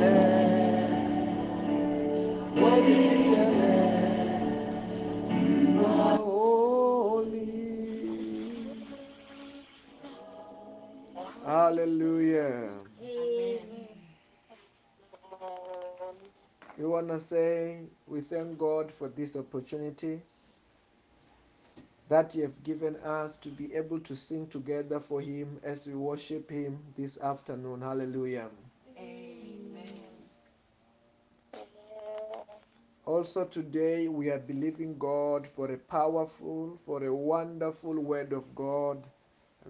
Lamb? Worthy the. You are holy. Hallelujah. We want to say we thank God for this opportunity that He have given us to be able to sing together for Him as we worship Him this afternoon. Hallelujah. Also, today we are believing God for a powerful, for a wonderful word of God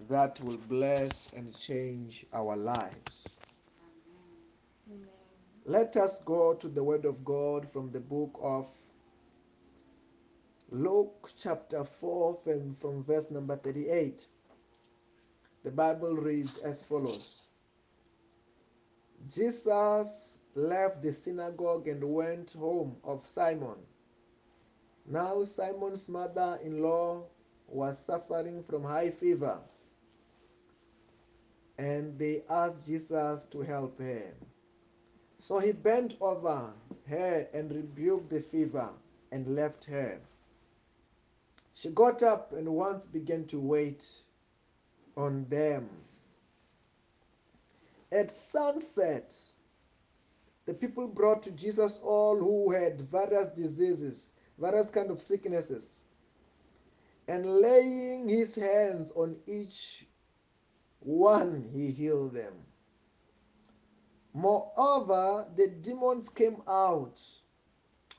that will bless and change our lives. Let us go to the word of God from the book of Luke, chapter 4, from, from verse number 38. The Bible reads as follows Jesus left the synagogue and went home of Simon. Now, Simon's mother in law was suffering from high fever, and they asked Jesus to help her. So he bent over her and rebuked the fever and left her. She got up and once began to wait on them. At sunset, the people brought to Jesus all who had various diseases, various kind of sicknesses, and laying his hands on each one, he healed them. Moreover, the demons came out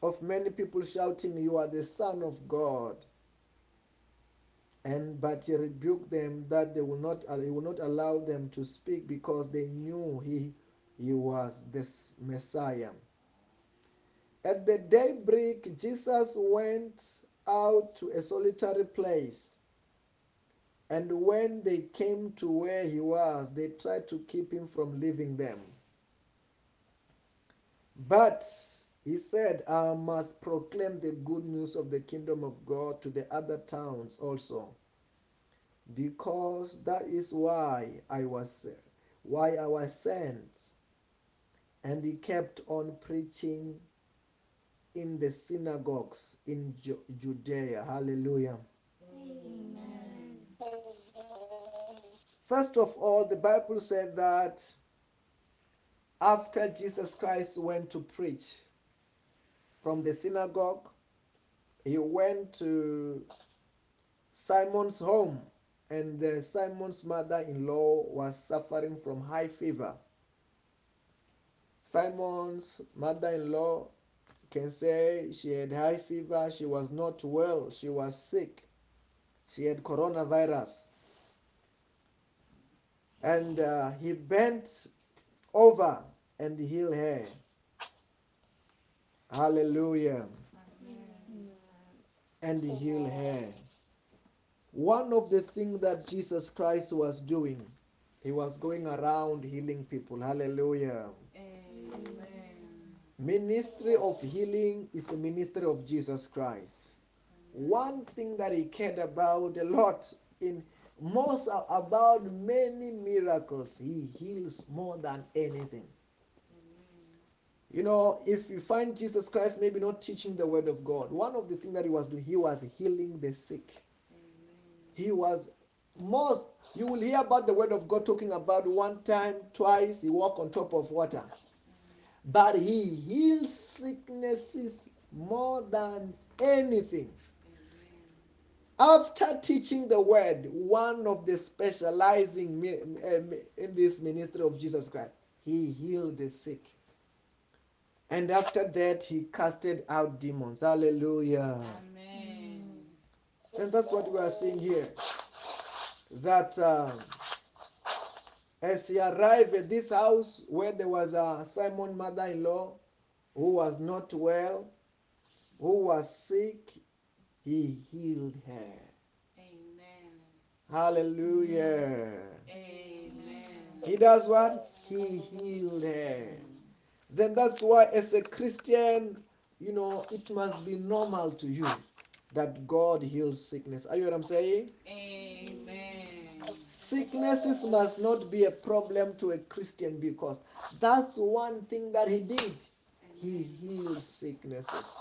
of many people shouting, You are the Son of God. And but he rebuked them that they will not he will not allow them to speak because they knew he he was this Messiah. At the daybreak, Jesus went out to a solitary place. And when they came to where he was, they tried to keep him from leaving them. But he said, I must proclaim the good news of the kingdom of God to the other towns also, because that is why I was why I was sent. And he kept on preaching in the synagogues in Ju- Judea. Hallelujah. First of all, the Bible said that after Jesus Christ went to preach from the synagogue, he went to Simon's home, and Simon's mother in law was suffering from high fever. Simon's mother in law can say she had high fever, she was not well, she was sick, she had coronavirus. And uh, he bent over and healed her. Hallelujah. And he healed her. One of the things that Jesus Christ was doing, he was going around healing people. Hallelujah. Ministry of healing is the ministry of Jesus Christ. One thing that he cared about a lot in most about many miracles, he heals more than anything. You know, if you find Jesus Christ maybe not teaching the word of God, one of the things that he was doing, he was healing the sick. He was most you will hear about the word of God talking about one time, twice, he walked on top of water. But he heals sicknesses more than anything. After teaching the word, one of the specializing in this ministry of Jesus Christ, he healed the sick. And after that, he casted out demons. Hallelujah. Amen. And that's what we are seeing here. That uh, as he arrived at this house where there was a Simon mother in law who was not well, who was sick, he healed her. Amen. Hallelujah. Amen. He does what? He healed her. Then that's why, as a Christian, you know, it must be normal to you that God heals sickness. Are you what I'm saying? Amen. Sicknesses must not be a problem to a Christian because that's one thing that he did. He healed sicknesses.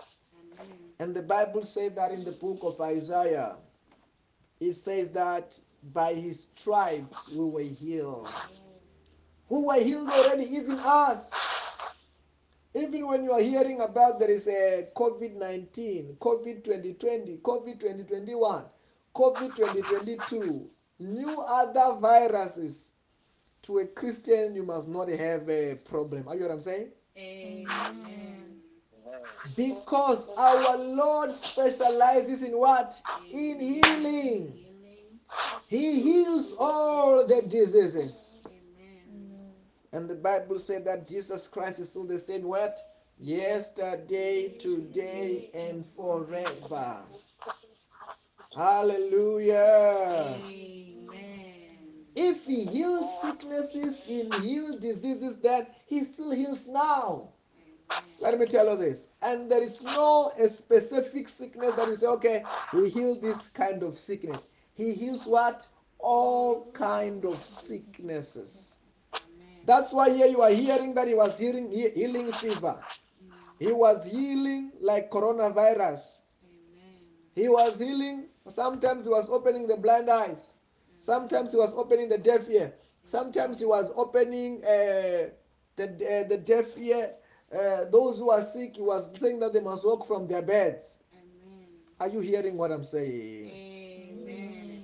And the Bible says that in the book of Isaiah. It says that by his stripes we were healed. Who were healed already, even us. Even when you are hearing about there is a COVID 19, COVID 2020, COVID 2021, COVID 2022, new other viruses, to a Christian, you must not have a problem. Are you what I'm saying? Amen. Because our Lord specializes in what? In healing. He heals all the diseases. Amen. And the Bible said that Jesus Christ is still the same what? Yesterday, today, and forever. Hallelujah. Amen. If he heals sicknesses, he heals diseases, then he still heals now. Let me tell you this. And there is no a specific sickness that you say, okay, he healed this kind of sickness. He heals what? All kind of sicknesses. Amen. That's why here you are hearing that he was healing he- healing fever. He was healing like coronavirus. Amen. He was healing. Sometimes he was opening the blind eyes. Sometimes he was opening the deaf ear. Sometimes he was opening uh, the uh, the deaf ear. Uh, those who are sick, he was saying that they must walk from their beds. Amen. Are you hearing what I'm saying? Amen.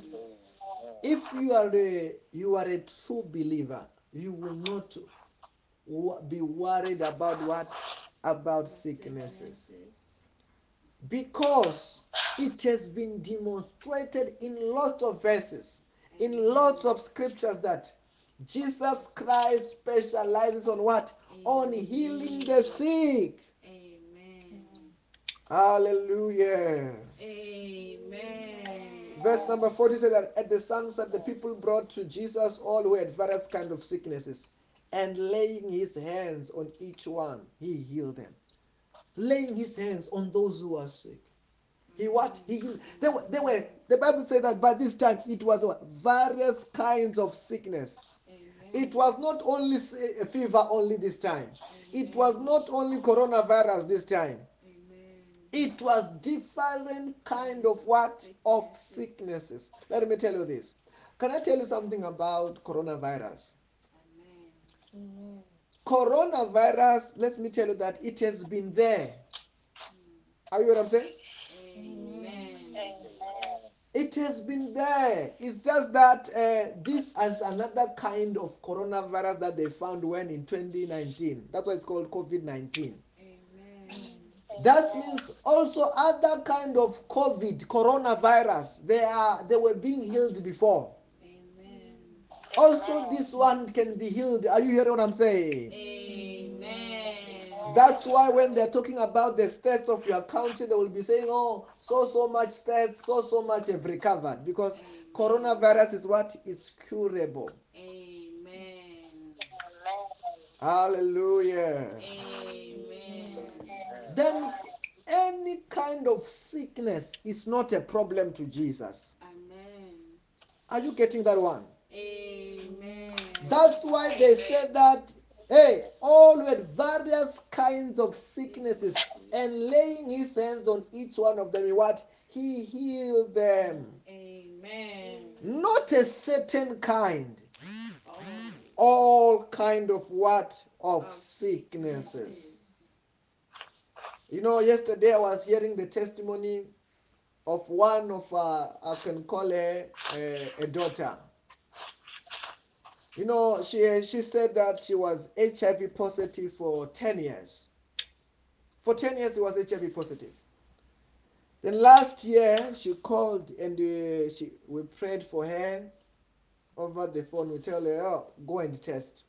If you are a you are a true believer, you will not be worried about what about sicknesses because it has been demonstrated in lots of verses, in lots of scriptures that Jesus Christ specializes on what? On healing the sick. Amen. Hallelujah. Amen. Verse number 40 says that at the sunset, the people brought to Jesus all who had various kind of sicknesses, and laying his hands on each one, he healed them. Laying his hands on those who are sick. He what? He mm. healed. They were, they were, the Bible said that by this time it was various kinds of sickness. Amen. It was not only s- a fever only this time. It was not only coronavirus this time. Amen. It was different kind of what? Of sicknesses. Let me tell you this. Can I tell you something about coronavirus? Amen. Coronavirus, let me tell you that it has been there. Are you what I'm saying? Amen. It has been there. It's just that uh, this is another kind of coronavirus that they found when in 2019. That's why it's called COVID 19. Amen. That means also other kind of COVID coronavirus. They are they were being healed before. Also, this one can be healed. Are you hearing what I'm saying? Amen. That's why when they're talking about the stats of your country, they will be saying, "Oh, so so much stats, so so much have recovered," because coronavirus is what is curable. Amen. Hallelujah. Amen. Then any kind of sickness is not a problem to Jesus. Amen. Are you getting that one? That's why they said that, hey, all with various kinds of sicknesses and laying his hands on each one of them, what? He healed them. Amen. Not a certain kind. Oh. All kind of what? Of sicknesses. You know, yesterday I was hearing the testimony of one of, uh, I can call her uh, a daughter. You know, she she said that she was HIV positive for 10 years. For 10 years, she was HIV positive. Then last year, she called and uh, she we prayed for her over the phone. We tell her, oh, go and test.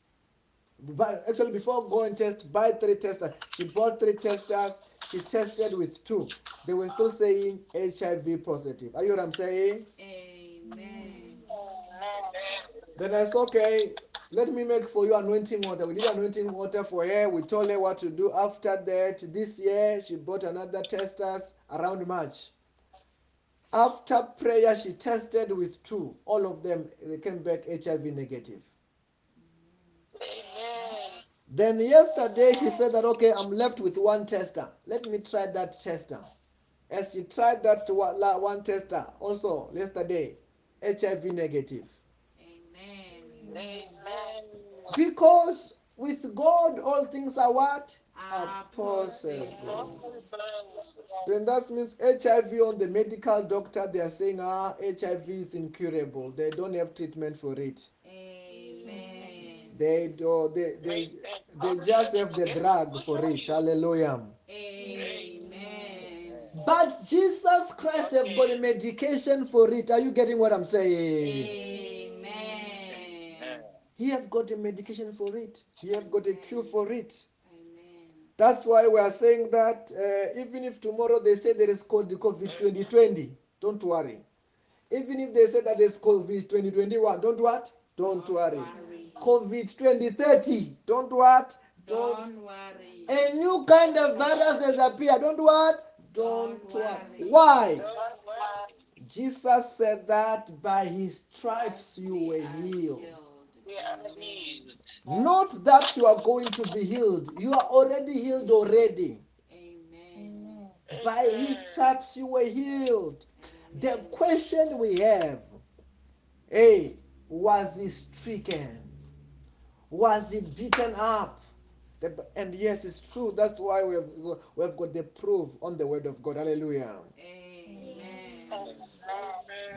But actually, before go and test, buy three testers. She bought three testers. She tested with two. They were still saying HIV positive. Are you what I'm saying? Amen. Then I said, okay, let me make for you anointing water. We did anointing water for her. We told her what to do. After that, this year, she bought another testers around March. After prayer, she tested with two. All of them they came back HIV negative. Amen. Then yesterday she said that okay, I'm left with one tester. Let me try that tester. As she tried that one tester, also yesterday, HIV negative. Because with God all things are what? Are possible. Possible. Then that means HIV on the medical doctor they are saying ah HIV is incurable. They don't have treatment for it. Amen. They do they they they just have the drug for it. Hallelujah. Amen. But Jesus Christ have got a medication for it. Are you getting what I'm saying? Amen. He have got a medication for it. He have got a cure for it. Amen. That's why we are saying that uh, even if tomorrow they say there is called the COVID 2020, don't worry. Even if they say that there's COVID 2021, don't what? Don't worry. COVID 2030, don't what? Don't. Don't worry. A new kind of virus has appeared. Don't what? Don't Don't worry. worry. Why? Don't worry. Jesus said that by his stripes you were We healed. We are Amen. Not that you are going to be healed. You are already healed already. Amen. By his stripes you were healed. The question we have, hey, was he stricken? Was he beaten up? And yes, it's true. That's why we have, we have got the proof on the word of God. Hallelujah. Amen.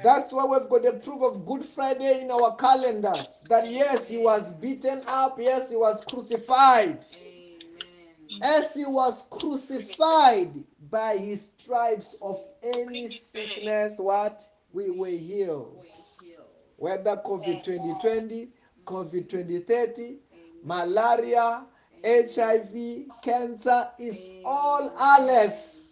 That's why we've got the proof of Good Friday in our calendars. That yes, he was beaten up. Yes, he was crucified. Amen. As he was crucified by his stripes of any sickness, what? We were healed. Heal. Whether COVID 2020, COVID 2030, malaria, HIV, cancer is all ours.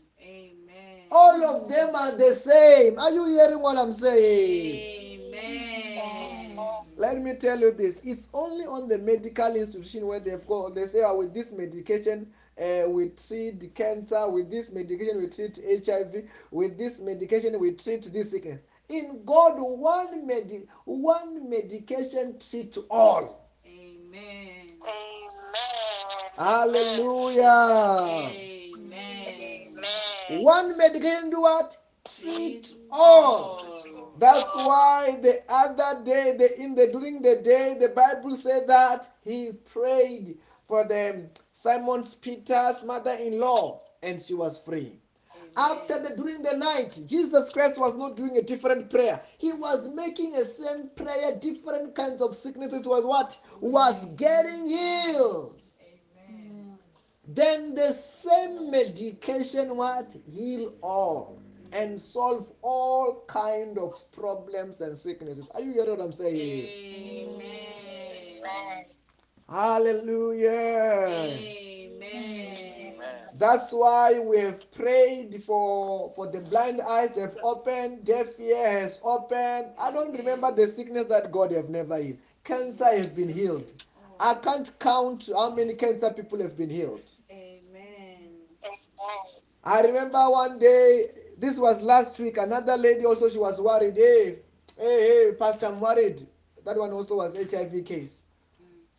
Amen. All of them are the same. Are you hearing what I'm saying? Amen. Let me tell you this. It's only on the medical institution where they've got, they say, oh, with this medication, uh, we treat cancer. With this medication, we treat HIV. With this medication, we treat this sickness. In God, one, medi- one medication treats all. Amen. Hallelujah. Amen. One medication do what? Treat all. That's why the other day, the, in the during the day, the Bible said that he prayed for them Simon Peter's mother-in-law, and she was free. After the during the night, Jesus Christ was not doing a different prayer. He was making a same prayer, different kinds of sicknesses was what? Was getting healed. Then the same medication what? Heal all and solve all kind of problems and sicknesses. Are you hearing what I'm saying? Amen. Hallelujah. Amen. That's why we have prayed for for the blind eyes have opened, deaf ear has opened. I don't remember the sickness that God have never healed. Cancer has been healed. I can't count how many cancer people have been healed. Amen. I remember one day, this was last week, another lady also, she was worried. Hey, hey, hey, Pastor, I'm worried. That one also was HIV case.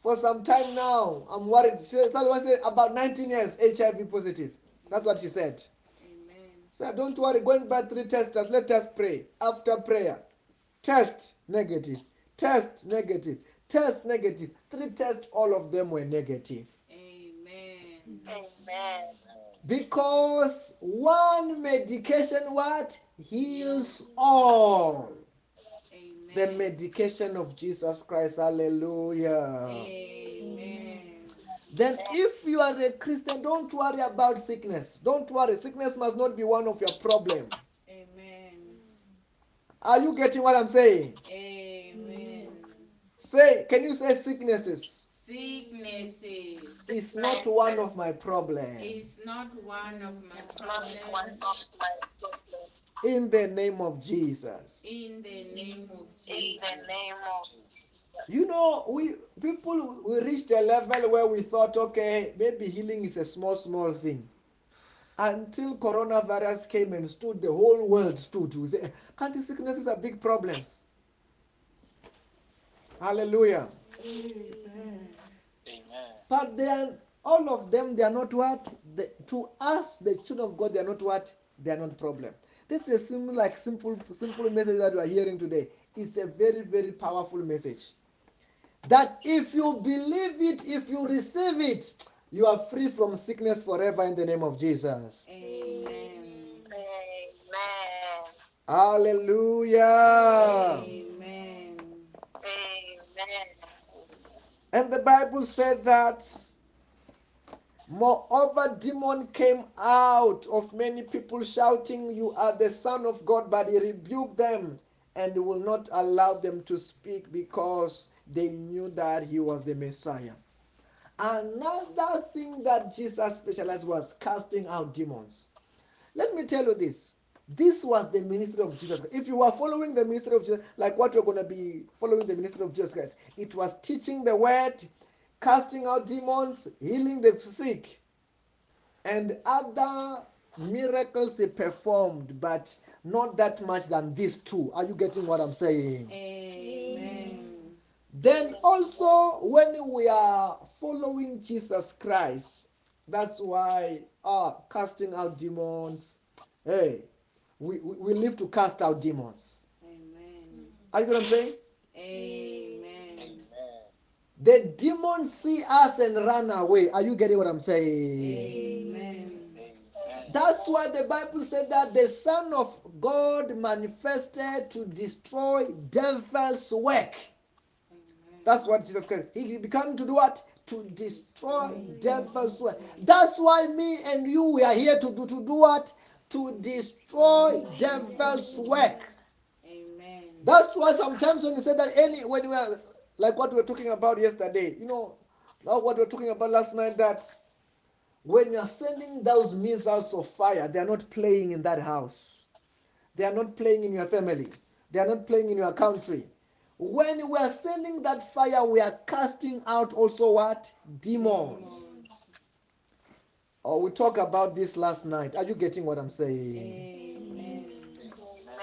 For some time now, I'm worried. She said, that one said about 19 years, HIV positive. That's what she said. Amen. So don't worry, go and buy three testers. Let us pray. After prayer, test negative, test negative, test negative. Three tests, all of them were negative. Amen. Because one medication what heals all. The medication of Jesus Christ. Hallelujah. Amen. Then if you are a Christian, don't worry about sickness. Don't worry. Sickness must not be one of your problem. Amen. Are you getting what I'm saying? Amen. Say, can you say sicknesses? Sicknesses It's not one of my problems. is not one of my It's not one problems. of my problems. In the name of Jesus. In the name of In Jesus. the name of Jesus. You know, we people we reached a level where we thought, okay, maybe healing is a small, small thing. until coronavirus came and stood, the whole world stood. We say, country sicknesses are big problems. Hallelujah. Amen. But they are all of them, they are not what? The, to us, the children of God, they are not what? They are not problem. This is a simple, like simple, simple message that we are hearing today. It's a very, very powerful message. That if you believe it, if you receive it, you are free from sickness forever in the name of Jesus. Amen. Amen. Hallelujah. Amen. Amen. And the Bible said that moreover, demon came out of many people shouting, You are the Son of God, but he rebuked them and will not allow them to speak because they knew that he was the Messiah. Another thing that Jesus specialized was casting out demons. Let me tell you this. This was the ministry of Jesus. If you are following the ministry of Jesus, like what you're going to be following the ministry of Jesus Christ, it was teaching the word, casting out demons, healing the sick, and other miracles he performed, but not that much than these two. Are you getting what I'm saying? Amen. Then also, when we are following Jesus Christ, that's why uh, casting out demons, hey, we, we, we live to cast out demons. Amen. Are you get what I'm saying? Amen. Amen. The demons see us and run away. Are you getting what I'm saying? Amen. Amen. That's why the Bible said that the Son of God manifested to destroy devil's work. That's what Jesus Christ. He became to do what? To destroy devil's work. That's why me and you we are here to do to do what? To destroy devil's work. Amen. That's why sometimes when you say that any when we are like what we were talking about yesterday, you know, like what we were talking about last night, that when you are sending those missiles of fire, they are not playing in that house. They are not playing in your family. They are not playing in your country. When we are sending that fire, we are casting out also what? Demons. Oh, we talked about this last night. Are you getting what I'm saying? Amen.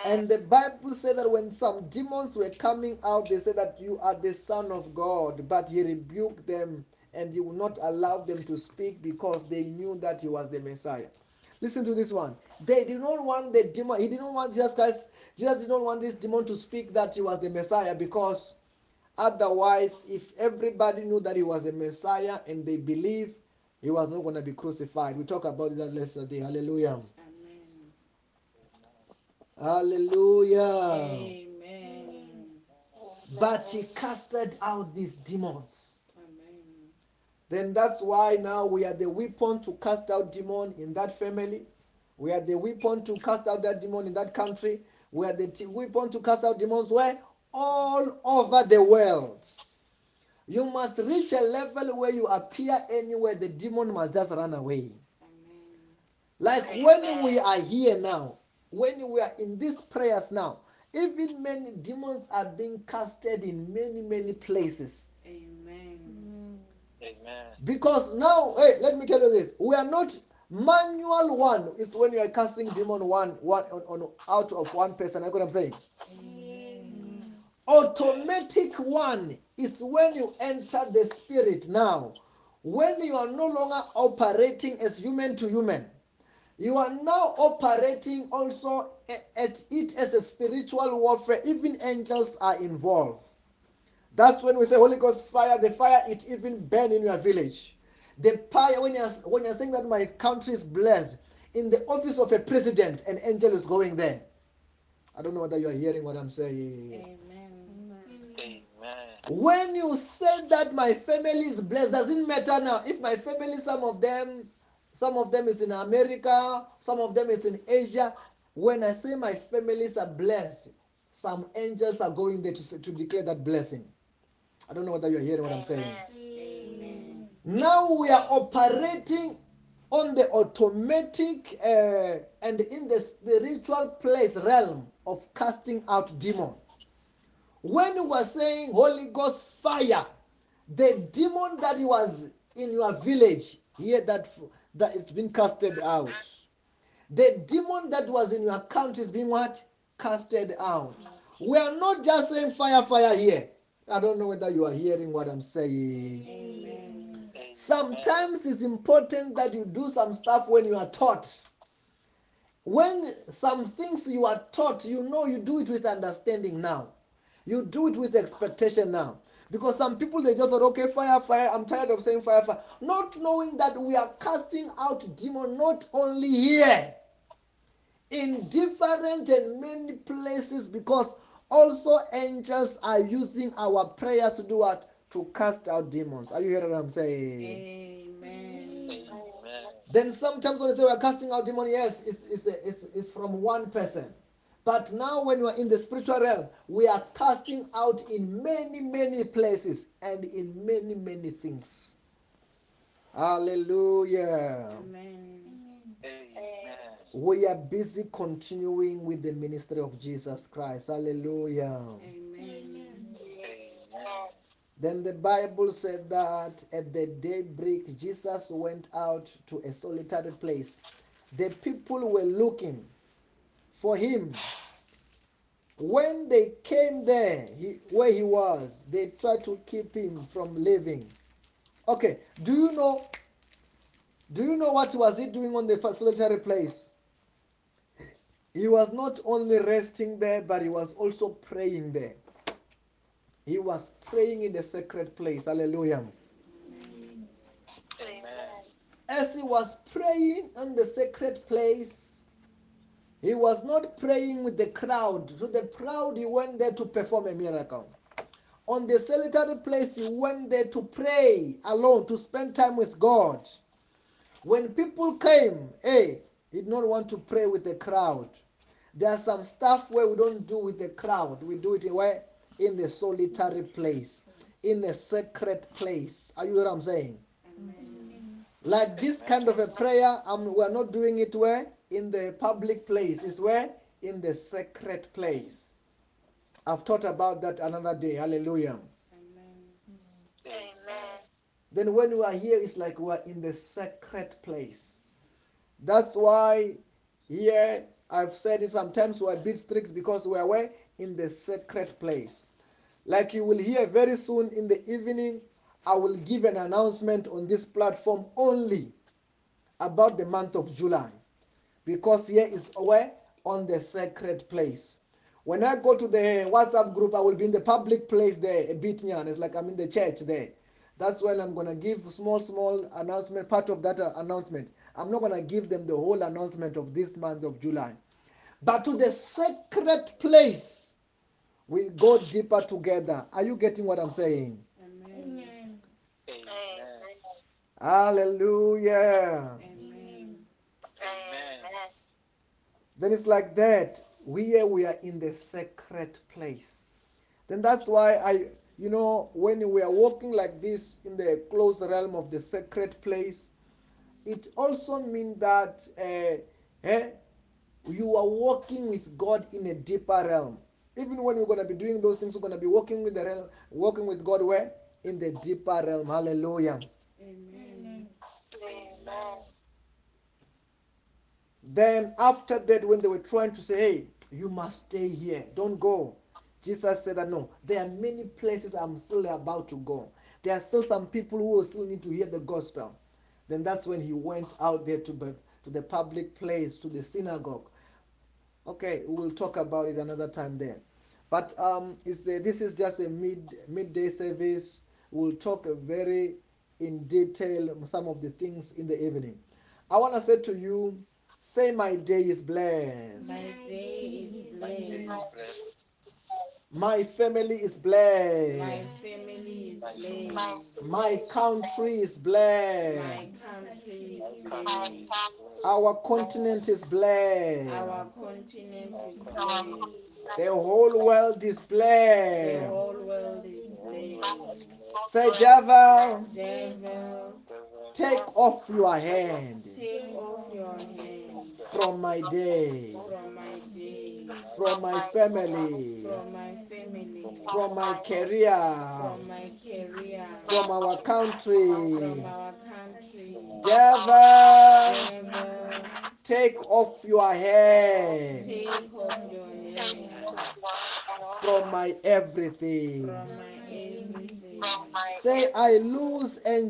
And the Bible said that when some demons were coming out, they said that you are the Son of God, but he rebuked them and he would not allow them to speak because they knew that he was the Messiah. Listen to this one. They did not want the demon, he didn't want Jesus Christ, Jesus did not want this demon to speak that he was the Messiah because otherwise, if everybody knew that he was a Messiah and they believe, he was not going to be crucified. We talked about that yesterday. Hallelujah. Amen. Hallelujah. Amen. But he casted out these demons. Amen. Then that's why now we are the weapon to cast out demon in that family. We are the weapon to cast out that demon in that country. We are the weapon to cast out demons where? All over the world. You must reach a level where you appear anywhere, the demon must just run away. Amen. Like when we are here now, when we are in these prayers now, even many demons are being casted in many, many places. Amen. Amen. Because now, hey, let me tell you this: we are not manual one. Is when you are casting demon one, one on, on out of one person. You know what I'm saying? Automatic one is when you enter the spirit now. When you are no longer operating as human to human, you are now operating also at it as a spiritual warfare. Even angels are involved. That's when we say Holy Ghost fire. The fire it even burn in your village. The fire when you're when you're saying that my country is blessed, in the office of a president, an angel is going there. I don't know whether you are hearing what I'm saying. Amen. When you say that my family is blessed, doesn't matter now. If my family, some of them, some of them is in America, some of them is in Asia. When I say my families are blessed, some angels are going there to, to declare that blessing. I don't know whether you're hearing what I'm saying. Amen. Now we are operating on the automatic uh, and in the spiritual place realm of casting out demon. When you were saying Holy Ghost fire, the demon that was in your village, here that that it's been casted out. The demon that was in your country is being what? Casted out. We are not just saying fire, fire here. I don't know whether you are hearing what I'm saying. Amen. Sometimes it's important that you do some stuff when you are taught. When some things you are taught, you know you do it with understanding now. You do it with expectation now. Because some people they just thought, okay, fire, fire. I'm tired of saying fire, fire. Not knowing that we are casting out demon not only here, in different and many places, because also angels are using our prayers to do what? To cast out demons. Are you hearing what I'm saying? Amen. Amen. Then sometimes when they say we're casting out demons, yes, it's, it's, it's, it's from one person. But now when we're in the spiritual realm, we are casting out in many, many places and in many, many things. Hallelujah. Amen. Amen. We are busy continuing with the ministry of Jesus Christ. Hallelujah. Amen. Amen. Then the Bible said that at the daybreak, Jesus went out to a solitary place. The people were looking for him. When they came there, he, where he was, they tried to keep him from leaving. Okay, do you know? Do you know what was he doing on the solitary place? He was not only resting there, but he was also praying there. He was praying in the sacred place. Hallelujah. Amen. As he was praying in the sacred place, he was not praying with the crowd. So the crowd, he went there to perform a miracle. On the solitary place, he went there to pray alone, to spend time with God. When people came, hey, he did not want to pray with the crowd. There's some stuff where we don't do with the crowd. We do it where? In the solitary place, in a sacred place. Are you what I'm saying? Amen. Like this kind of a prayer, um, we're not doing it where? In the public place. It's where? In the sacred place. I've thought about that another day. Hallelujah. Amen. Amen. Then when we are here, it's like we're in the sacred place. That's why here I've said it sometimes we're a bit strict because we're where? In the sacred place. Like you will hear very soon in the evening, I will give an announcement on this platform only about the month of July. Because here is where? On the sacred place. When I go to the WhatsApp group, I will be in the public place there a bit near. It's like I'm in the church there. That's when I'm gonna give small, small announcement, part of that uh, announcement. I'm not gonna give them the whole announcement of this month of July. But to the sacred place, we go deeper together. Are you getting what I'm saying? Amen. Amen. Hallelujah. Amen. Amen. Then it's like that. We here we are in the sacred place. Then that's why I, you know, when we are walking like this in the close realm of the sacred place, it also means that uh, eh, you are walking with God in a deeper realm. Even when we're going to be doing those things, we're going to be walking with the realm, walking with God where in the deeper realm. Hallelujah. Amen. Amen. Then after that, when they were trying to say, "Hey, you must stay here, don't go," Jesus said that no, there are many places I'm still about to go. There are still some people who still need to hear the gospel. Then that's when he went out there to to the public place, to the synagogue. Okay, we'll talk about it another time then. But um, it's a, this is just a mid midday service. We'll talk very in detail some of the things in the evening. I want to say to you, say my day is blessed. My day is My day is blessed. blessed. My family is blessed. My family is blessed. My country is blessed. My country is blessed. Our continent is blessed. Our continent is blessed. The whole world is blessed. The whole world is blessed. Say, devil, Devil, take off your hand take off your hand from my day, from my day, from my family, from my family, from my career, from my career, from our country. from our country. Devil, Devil, take off your hand Take off your hand from my everything. from my everything. Say, I lose and